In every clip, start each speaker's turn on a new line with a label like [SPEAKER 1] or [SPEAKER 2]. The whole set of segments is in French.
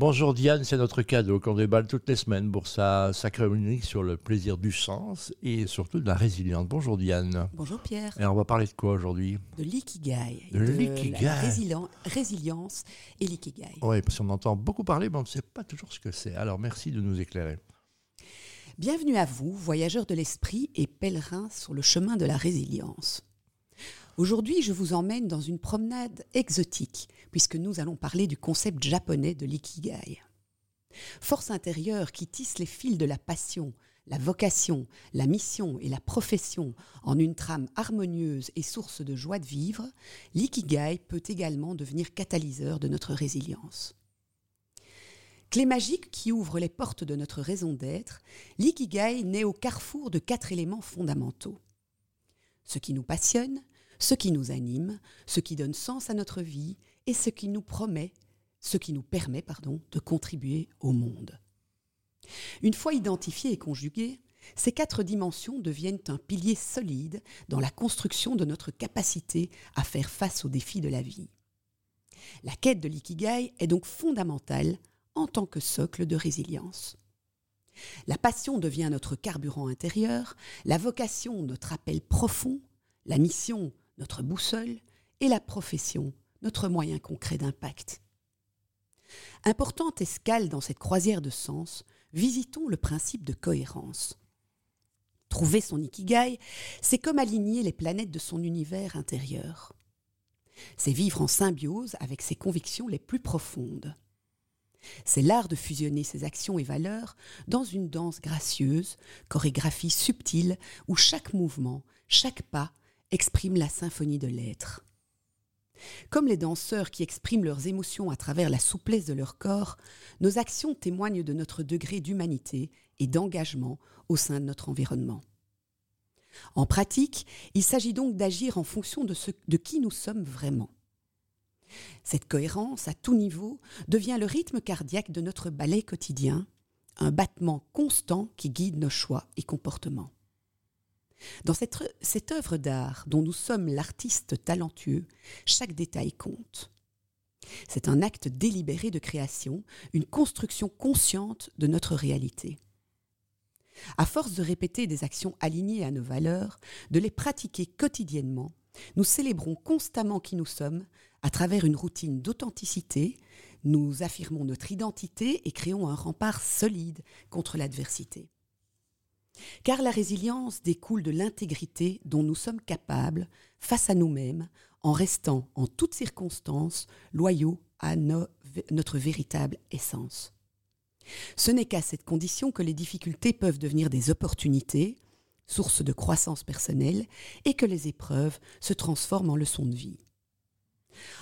[SPEAKER 1] Bonjour Diane, c'est notre cadeau qu'on déballe toutes les semaines pour sa, sa chronique sur le plaisir du sens et surtout de la résilience. Bonjour Diane.
[SPEAKER 2] Bonjour Pierre.
[SPEAKER 1] Et on va parler de quoi aujourd'hui?
[SPEAKER 2] De l'ikigai.
[SPEAKER 1] De l'ikigai.
[SPEAKER 2] la résilience et l'ikigai.
[SPEAKER 1] Oui, parce qu'on entend beaucoup parler, mais on ne sait pas toujours ce que c'est. Alors merci de nous éclairer.
[SPEAKER 2] Bienvenue à vous, voyageurs de l'esprit et pèlerins sur le chemin de la résilience. Aujourd'hui, je vous emmène dans une promenade exotique, puisque nous allons parler du concept japonais de l'ikigai. Force intérieure qui tisse les fils de la passion, la vocation, la mission et la profession en une trame harmonieuse et source de joie de vivre, l'ikigai peut également devenir catalyseur de notre résilience. Clé magique qui ouvre les portes de notre raison d'être, l'ikigai naît au carrefour de quatre éléments fondamentaux. Ce qui nous passionne, ce qui nous anime, ce qui donne sens à notre vie et ce qui nous promet, ce qui nous permet pardon, de contribuer au monde. Une fois identifiées et conjuguées, ces quatre dimensions deviennent un pilier solide dans la construction de notre capacité à faire face aux défis de la vie. La quête de l'ikigai est donc fondamentale en tant que socle de résilience. La passion devient notre carburant intérieur, la vocation notre appel profond, la mission notre boussole et la profession notre moyen concret d'impact. Importante escale dans cette croisière de sens, visitons le principe de cohérence. Trouver son ikigai, c'est comme aligner les planètes de son univers intérieur. C'est vivre en symbiose avec ses convictions les plus profondes. C'est l'art de fusionner ses actions et valeurs dans une danse gracieuse, chorégraphie subtile où chaque mouvement, chaque pas exprime la symphonie de l'être. Comme les danseurs qui expriment leurs émotions à travers la souplesse de leur corps, nos actions témoignent de notre degré d'humanité et d'engagement au sein de notre environnement. En pratique, il s'agit donc d'agir en fonction de, ce, de qui nous sommes vraiment. Cette cohérence, à tout niveau, devient le rythme cardiaque de notre ballet quotidien, un battement constant qui guide nos choix et comportements. Dans cette, œuvre d'art dont nous sommes l'artiste talentueux, chaque détail compte. C'est un acte délibéré de création, une construction consciente de notre réalité. À force de répéter des actions alignées à nos valeurs, de les pratiquer quotidiennement, nous célébrons constamment qui nous sommes à travers une routine d'authenticité, nous affirmons notre identité et créons un rempart solide contre l'adversité. Car la résilience découle de l'intégrité dont nous sommes capables face à nous-mêmes en restant en toutes circonstances loyaux à no notre véritable essence. Ce n'est qu'à cette condition que les difficultés peuvent devenir des opportunités, source de croissance personnelle, et que les épreuves se transforment en leçons de vie.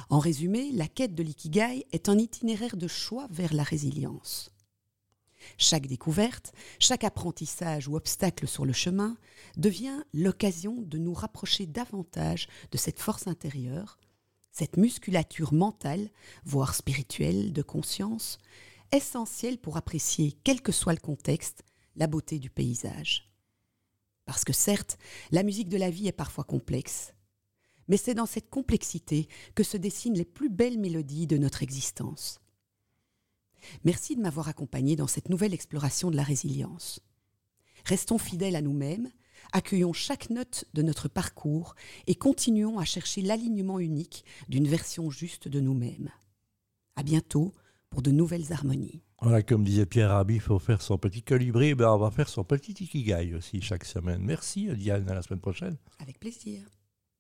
[SPEAKER 2] En résumé, la quête de l'ikigai est un itinéraire de choix vers la résilience. Chaque découverte, chaque apprentissage ou obstacle sur le chemin devient l'occasion de nous rapprocher davantage de cette force intérieure, cette musculature mentale, voire spirituelle, de conscience, essentielle pour apprécier, quel que soit le contexte, la beauté du paysage. Parce que certes, la musique de la vie est parfois complexe, mais c'est dans cette complexité que se dessinent les plus belles mélodies de notre existence. Merci de m'avoir accompagné dans cette nouvelle exploration de la résilience. Restons fidèles à nous-mêmes, accueillons chaque note de notre parcours et continuons à chercher l'alignement unique d'une version juste de nous-mêmes. À bientôt pour de nouvelles harmonies.
[SPEAKER 1] Voilà, comme disait Pierre Rabhi, il faut faire son petit colibri, ben on va faire son petit ikigai aussi chaque semaine. Merci Diane, à la semaine prochaine.
[SPEAKER 2] Avec plaisir.